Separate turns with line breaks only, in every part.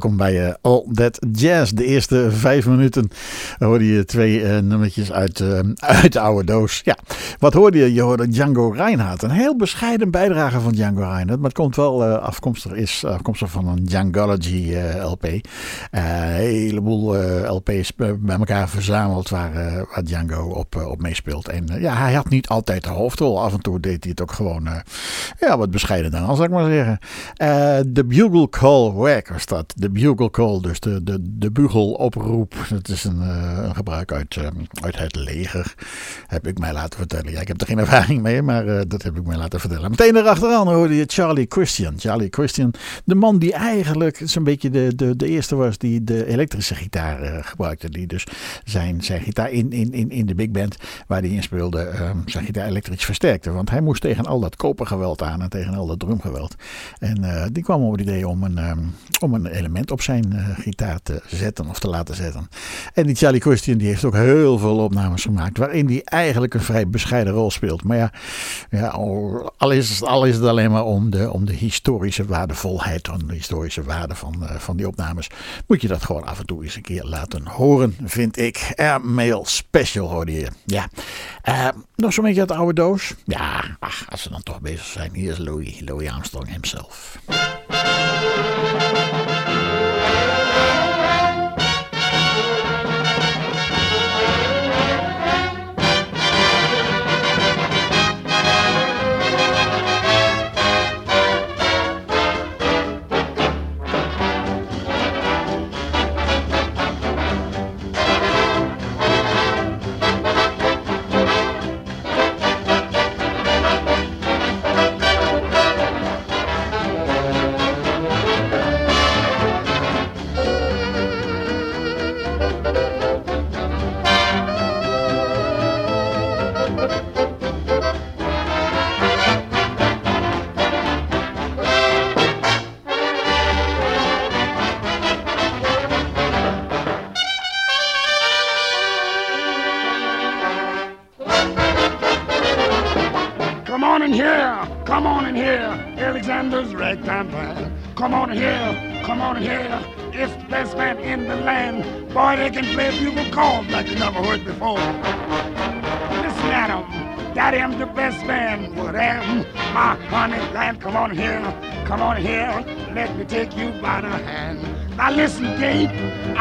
welkom bij uh, That Jazz. De eerste vijf minuten hoorde je twee uh, nummertjes uit, uh, uit de oude doos. Ja, wat hoorde je? Je hoorde Django Reinhardt. Een heel bescheiden bijdrage van Django Reinhardt. Maar het komt wel afkomstig, is afkomstig van een Djangology LP. een heleboel LP's bij elkaar verzameld waar, waar Django op, op meespeelt. En ja, hij had niet altijd de hoofdrol. Af en toe deed hij het ook gewoon ja, wat bescheiden dan, zal ik maar zeggen. De Bugle Call Wack was dat. De Bugle Call, dus de, de, de bugeloproep. Dat is een, uh, een gebruik uit, uh, uit het leger, heb ik mij laten vertellen. Ja, ik heb er geen ervaring mee, maar uh, dat heb ik mij laten vertellen. Meteen erachteraan hoorde je Charlie Christian. Charlie Christian, de man die eigenlijk zo'n beetje de, de, de eerste was die de elektrische gitaar gebruikte. Die dus zijn, zijn gitaar in, in, in, in de big band waar hij in speelde, zijn gitaar elektrisch versterkte. Want hij moest tegen al dat kopergeweld aan en tegen al dat drumgeweld. En die kwam op het idee om een, um, om een element op zijn uh, gitaar te zetten of te laten zetten. En die Charlie Christian die heeft ook heel veel opnames gemaakt waarin hij eigenlijk een vrij bescheiden rol speelt. Maar ja, ja al, is al is het alleen maar om de, om de historische waardevolheid, om de historische waarde van, uh, van die opnames, moet je dat gewoon af en toe eens een keer laten horen, vind ik. Airmail Special hoorde je. Ja. Uh, nog zo'n beetje uit de oude doos. Ja, als we dan toch bezig zijn. Hier is Louis, Louis Armstrong himself.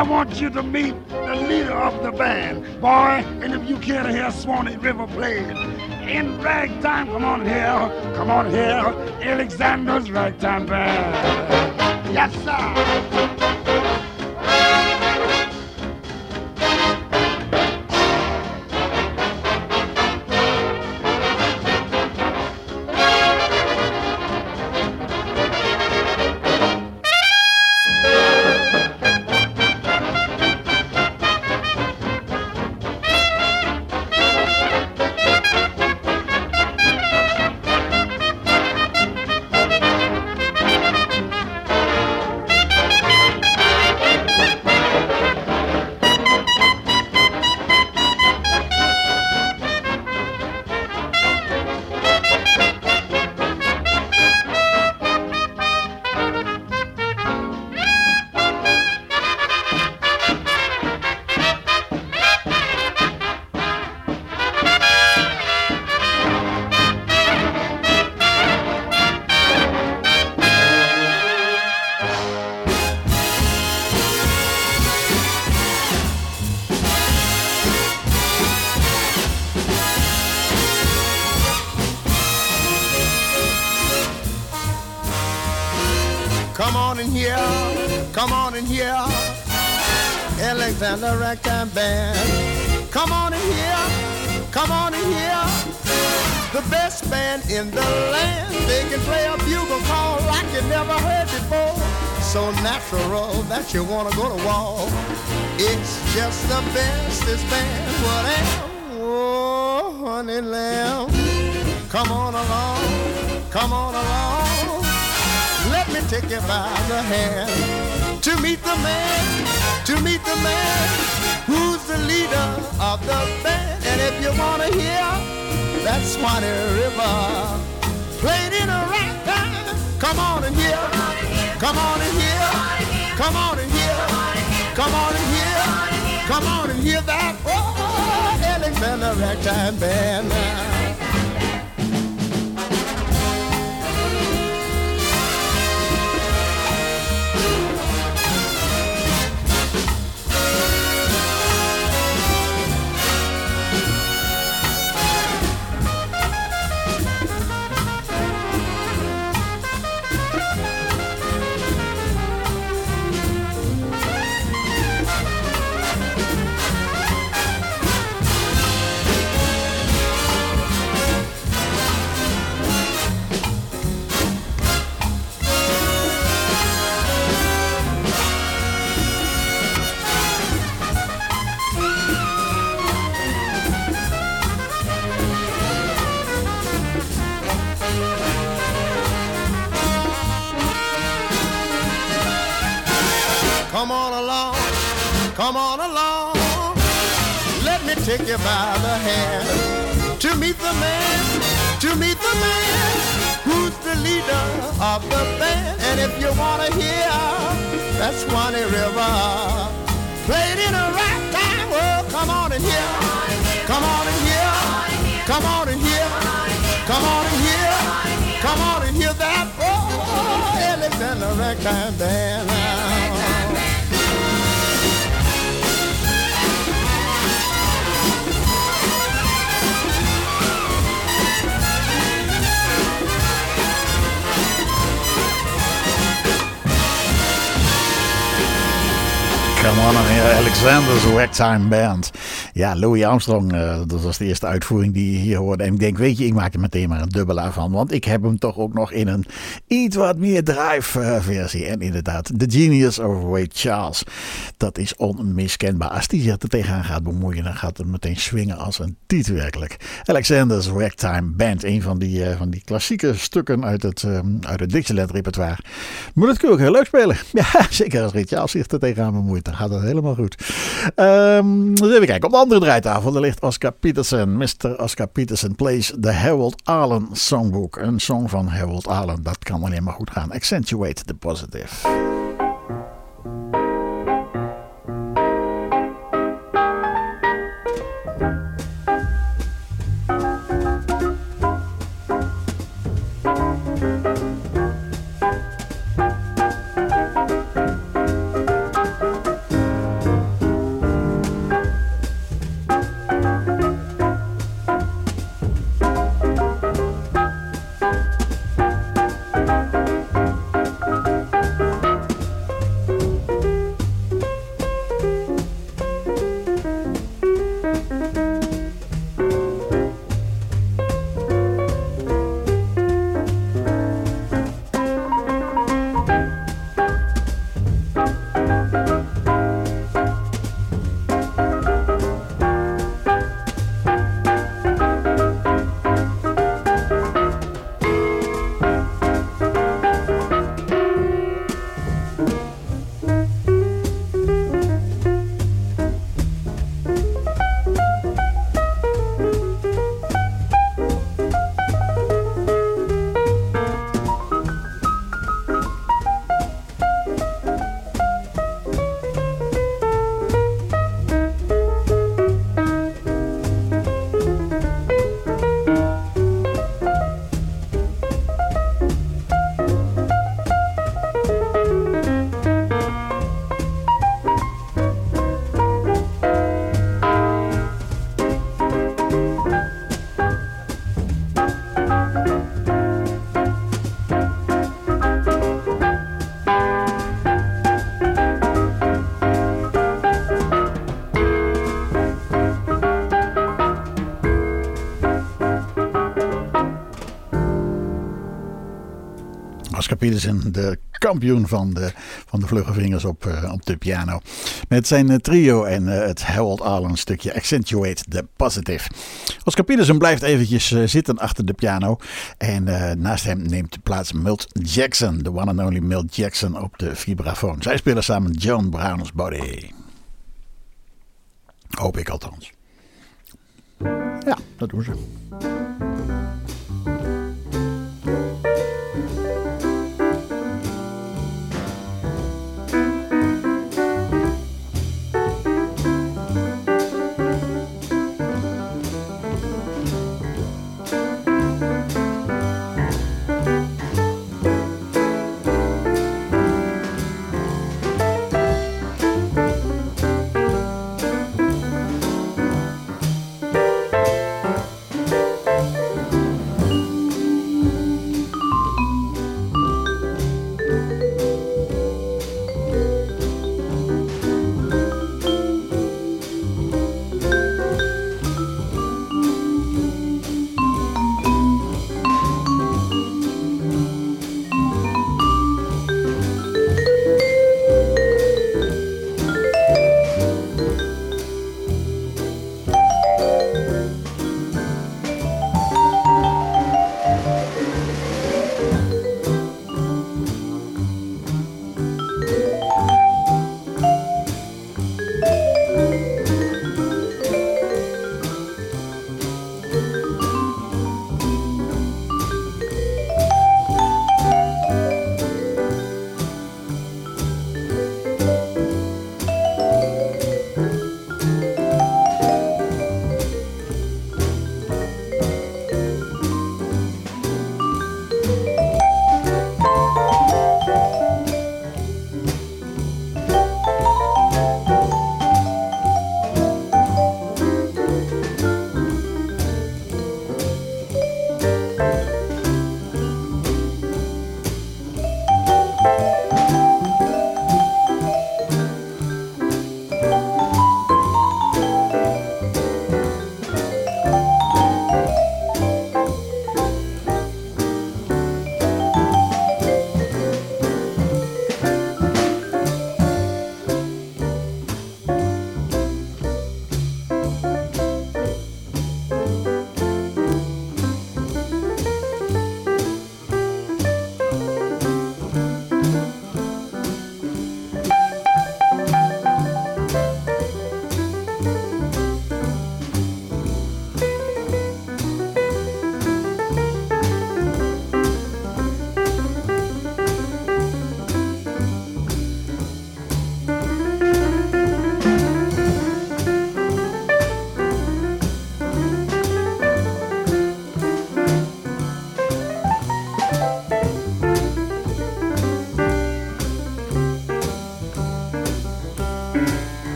I want you to meet the leader of the band. Boy, and if you care to hear Swanee River play in ragtime, come on here. Come on here. Alexander's ragtime band. Yes, sir.
You wanna you wanna hear. That Swanee River. Played in a ragtime, well, come on and hear, come on and hear, come on and hear, come on and hear, come on and hear that. Oh, Alexander Ragtime Band.
Come on, Alexander's Ragtime Band. Ja, Louis Armstrong, uh, dat was de eerste uitvoering die je hier hoorde. En ik denk, weet je, ik maak er meteen maar een dubbelaar van. Want ik heb hem toch ook nog in een iets wat meer drive versie. En inderdaad, The Genius of Ray Charles. Dat is onmiskenbaar. Als die zich er tegenaan gaat bemoeien, dan gaat het meteen swingen als een tiet werkelijk. Alexander's Ragtime Band, een van die, uh, van die klassieke stukken uit het, um, uit het Dixieland repertoire. Maar dat kun ook heel leuk spelen. Ja, zeker als Ray Charles zich er tegenaan bemoeit, dan gaat het helemaal goed. Um, even kijken, op andere draaitafel ligt Oscar Peterson. Mr. Oscar Peterson plays the Harold Arlen Songbook. Een song van Harold Arlen, dat kan alleen maar goed gaan. Accentuate the positive. Peterson, de kampioen van de, van de vlugge vingers op, uh, op de piano. Met zijn uh, trio en uh, het Harold Arlen stukje Accentuate the Positive. Oscar Peterson blijft eventjes zitten achter de piano. En naast hem neemt plaats Milt Jackson, de one and only Milt Jackson op de vibrafoon. Zij spelen samen John Brown's Body. Hoop ik althans. Ja, dat doen ze.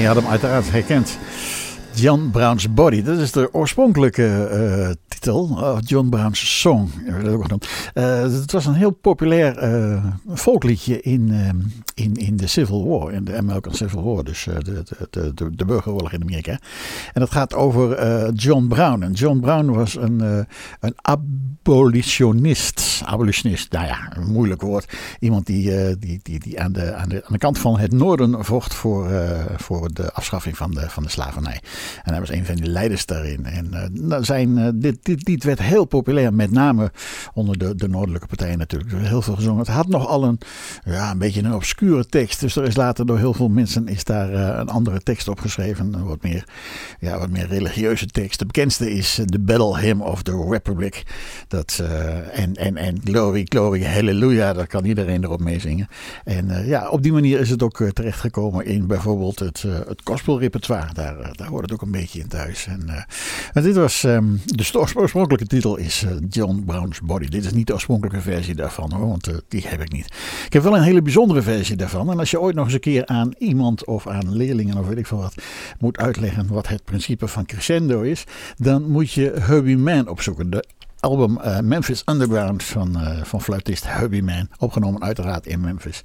Je had hem uiteraard herkend. John Brown's Body. Dat is de oorspronkelijke John Brown's Song. Uh, het was een heel populair uh, volkliedje in, in, in de Civil War. In de American Civil War. Dus de, de, de, de, burgeroorlog in Amerika. En dat gaat over John Brown. En John Brown was een, een abolitionist. Abolitionist, nou ja, een moeilijk woord. Iemand die, die, die, die aan, de, aan, de, aan de kant van het noorden vocht voor, voor de afschaffing van de, van de slavernij. En hij was een van die leiders daarin. En uh, zijn, uh, dit, dit lied werd heel populair, met name onder de, de noordelijke partijen natuurlijk. Er werd heel veel gezongen. Het had nogal een, ja, een beetje een obscure tekst. Dus er is later door heel veel mensen is daar uh, een andere tekst opgeschreven. Een wat meer, ja, wat meer religieuze tekst. De bekendste is The Battle Hymn of the Republic. Dat, en, en, en Glory, Glory, Hallelujah. Daar kan iedereen erop meezingen. En ja, op die manier is het ook terechtgekomen in bijvoorbeeld het, het gospelrepertoire. Daar, daar hoort het ook een beetje in thuis. En, dit was, um, de oorspronkelijke titel is uh, John Brown's Body. Dit is niet de oorspronkelijke versie daarvan hoor, want uh, die heb ik niet. Ik heb wel een hele bijzondere versie daarvan. En als je ooit nog eens een keer aan iemand of aan leerlingen of weet ik veel wat moet uitleggen wat het principe van crescendo is, dan moet je Herbie Mann opzoeken. De album uh, Memphis Underground van, uh, van fluitist Hubby Man. Opgenomen uiteraard in Memphis.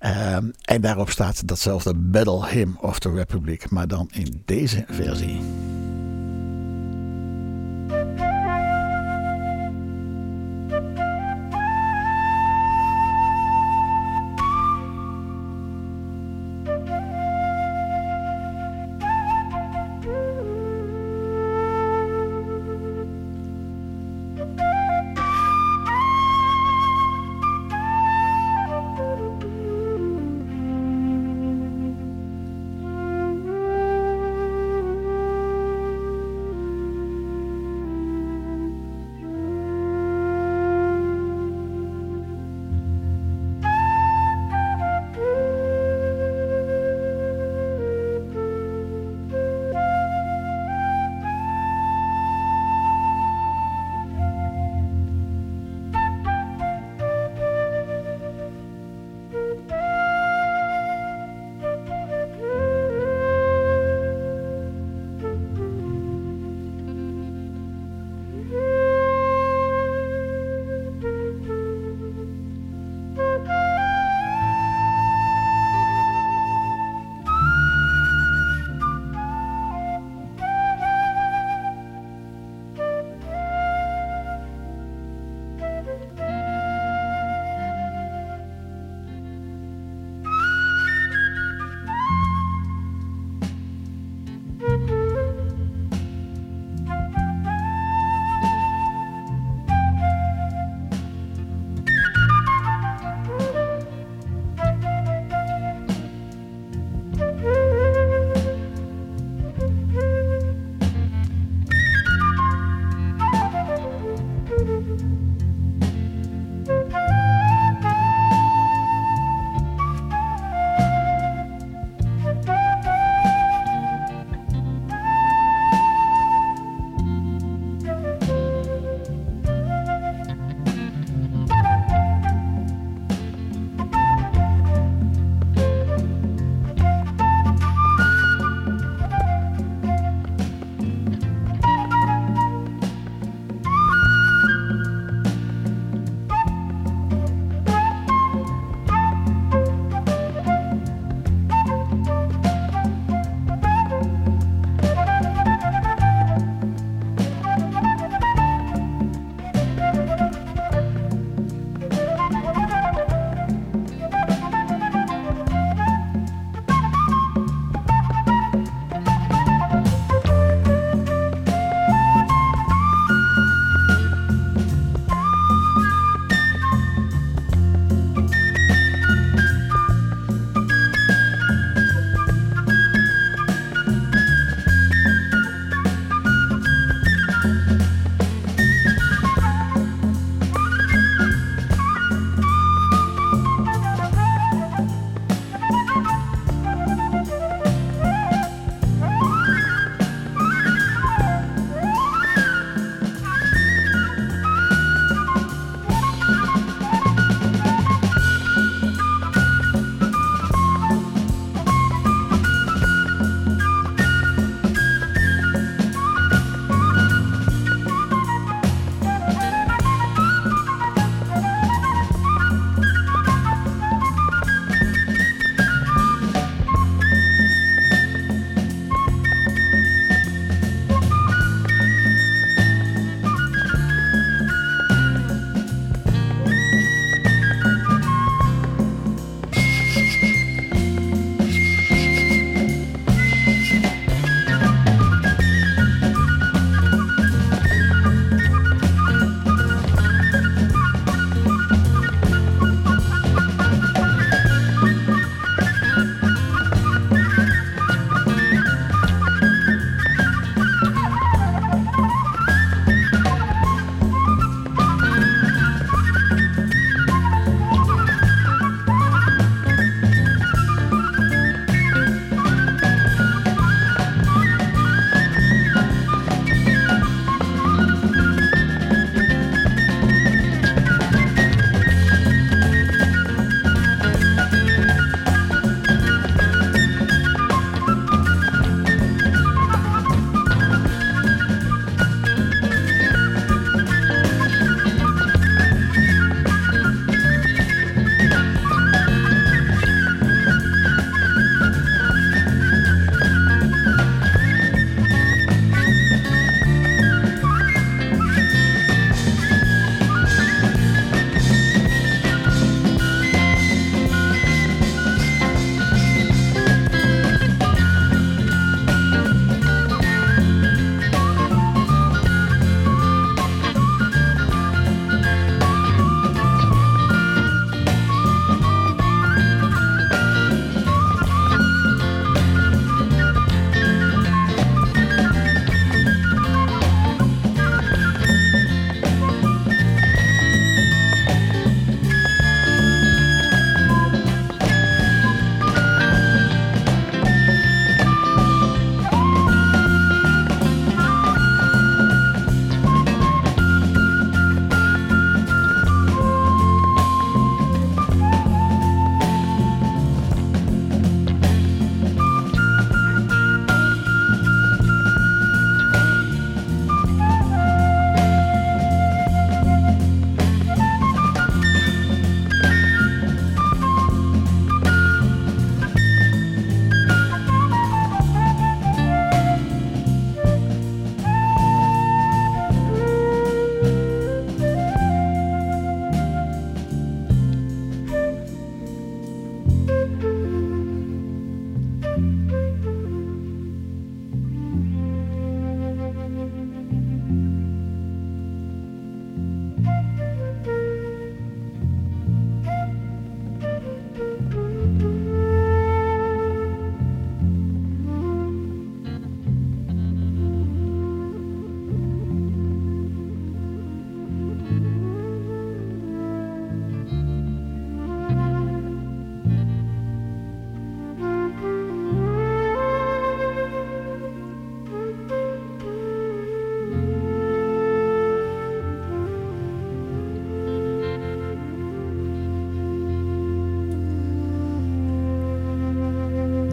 Uh, en daarop staat datzelfde Battle Hymn of the Republic. Maar dan in deze versie.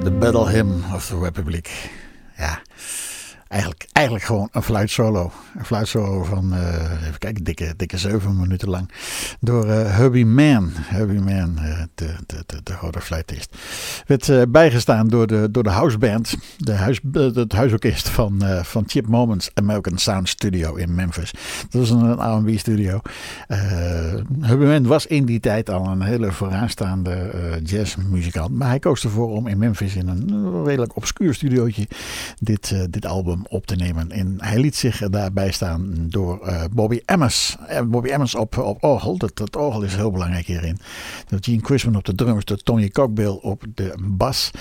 the battle hymn of the Republic. Eigenlijk, gewoon een fluitsolo. Een fluitsolo van, uh, even kijken, dikke, dikke zeven minuten lang. Door uh, Herbie Mann. Herbie Mann, uh, de, de, de, de grote fluitist. Werd bijgestaan door de, door de houseband. De huis, het huisorkest van, van Chip Moments American Sound Studio in Memphis. Dat was een R&B studio. Herbie Mann was in die tijd al een hele vooraanstaande jazzmuzikant. Maar hij koos ervoor om in Memphis in een redelijk obscuur studiootje dit, dit album op te nemen. En hij liet zich daarbij staan door uh, Bobby Emmons. Uh, Bobby Emmons op, op orgel. Dat, dat orgel is heel belangrijk hierin. Dat Gene Chrisman op de drums, de Tony Cockbill op de bas.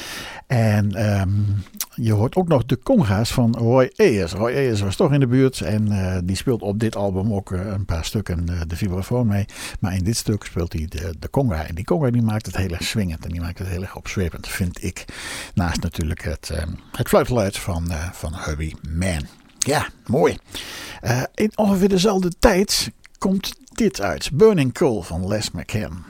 En um, je hoort ook nog de conga's van Roy Ayers. Roy Ayers was toch in de buurt en uh, die speelt op dit album ook een paar stukken de vibrafoon mee. Maar in dit stuk speelt hij de, de conga. En die conga die maakt het heel erg swingend en die maakt het heel erg opzwepend, vind ik. Naast natuurlijk het, um, het van, van Man. Ja, mooi. Uh, in ongeveer dezelfde tijd komt dit uit. Burning Coal van Les McCann.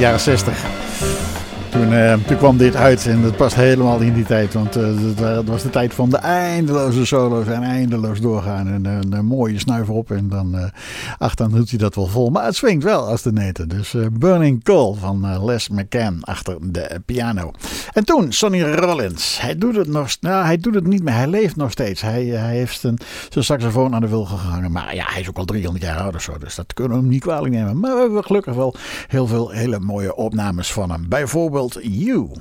Jaren 60. Toen, uh, toen, kwam dit uit en dat past helemaal in die tijd. Want uh, was de tijd van de eindeloze solo's en eindeloos doorgaan. En uh, een mooie snuiver op en dan uh, achteraan doet hij dat wel vol. Maar het swingt wel als de neten. Dus Burning Coal van Les McCann achter de piano. En toen Sonny Rollins. Hij doet het nog nou, hij doet het niet meer. Hij leeft nog steeds. Hij, hij heeft een, zijn saxofoon aan de wilgen gehangen. Maar ja, hij is ook al 300 jaar oud of zo. Dus dat kunnen we hem niet kwalijk nemen. Maar we hebben gelukkig wel heel veel hele mooie opnames van hem. Bijvoorbeeld. You.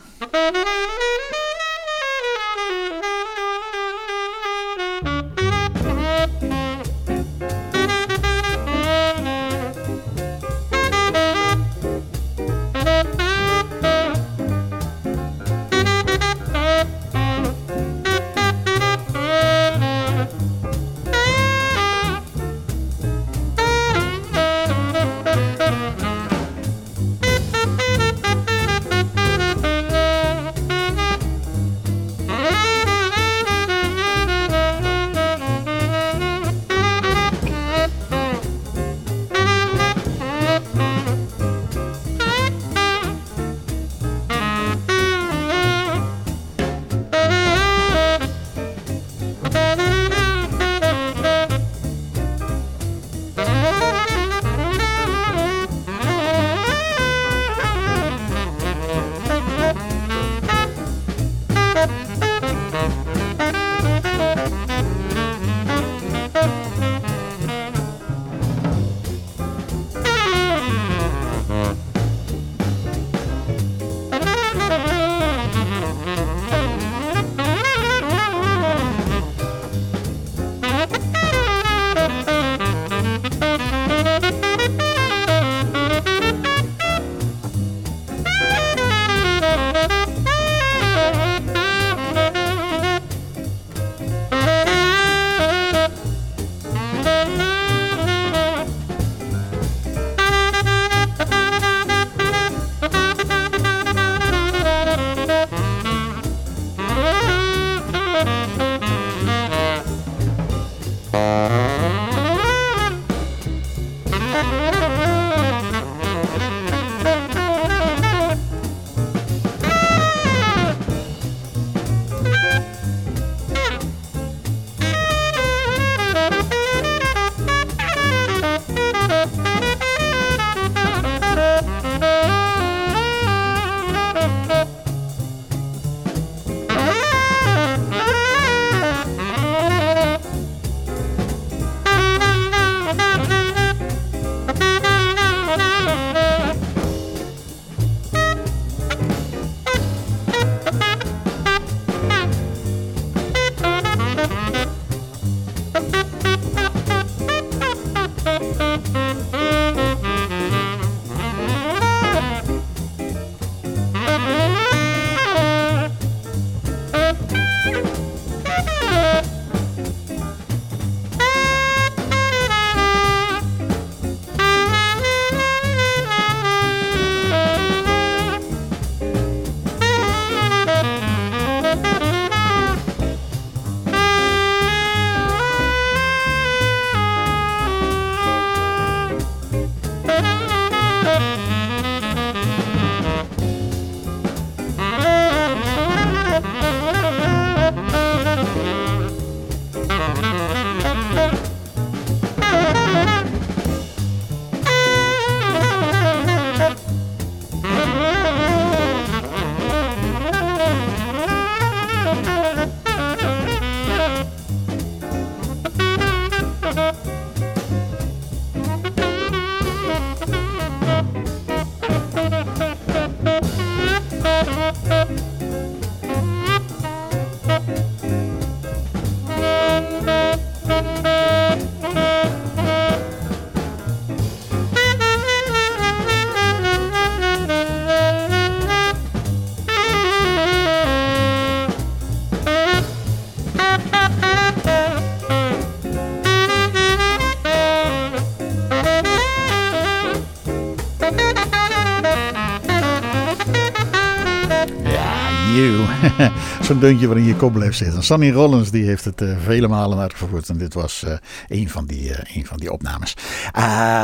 Zo'n deuntje waarin je kop blijft zitten. Sonny Rollins die heeft het uh, vele malen uitgevoerd. En dit was uh, een, van die, uh, een van die opnames.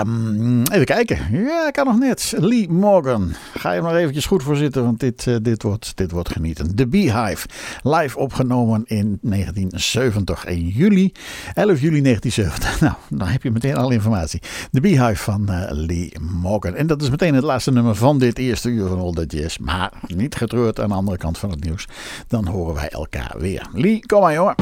Um, even kijken. Ja, kan nog net. Lee Morgan. Ga je nog eventjes goed voor zitten. Want dit, dit, wordt, dit wordt genieten. The Beehive. Live opgenomen in 1970. 1 juli. 11 juli 1970. Nou, dan heb je meteen alle informatie. The Beehive van Lee Morgan. En dat is meteen het laatste nummer van dit eerste uur van All That Jazz. Maar niet getreurd aan de andere kant van het nieuws. Dan horen wij elkaar weer. Lee, kom maar jongen.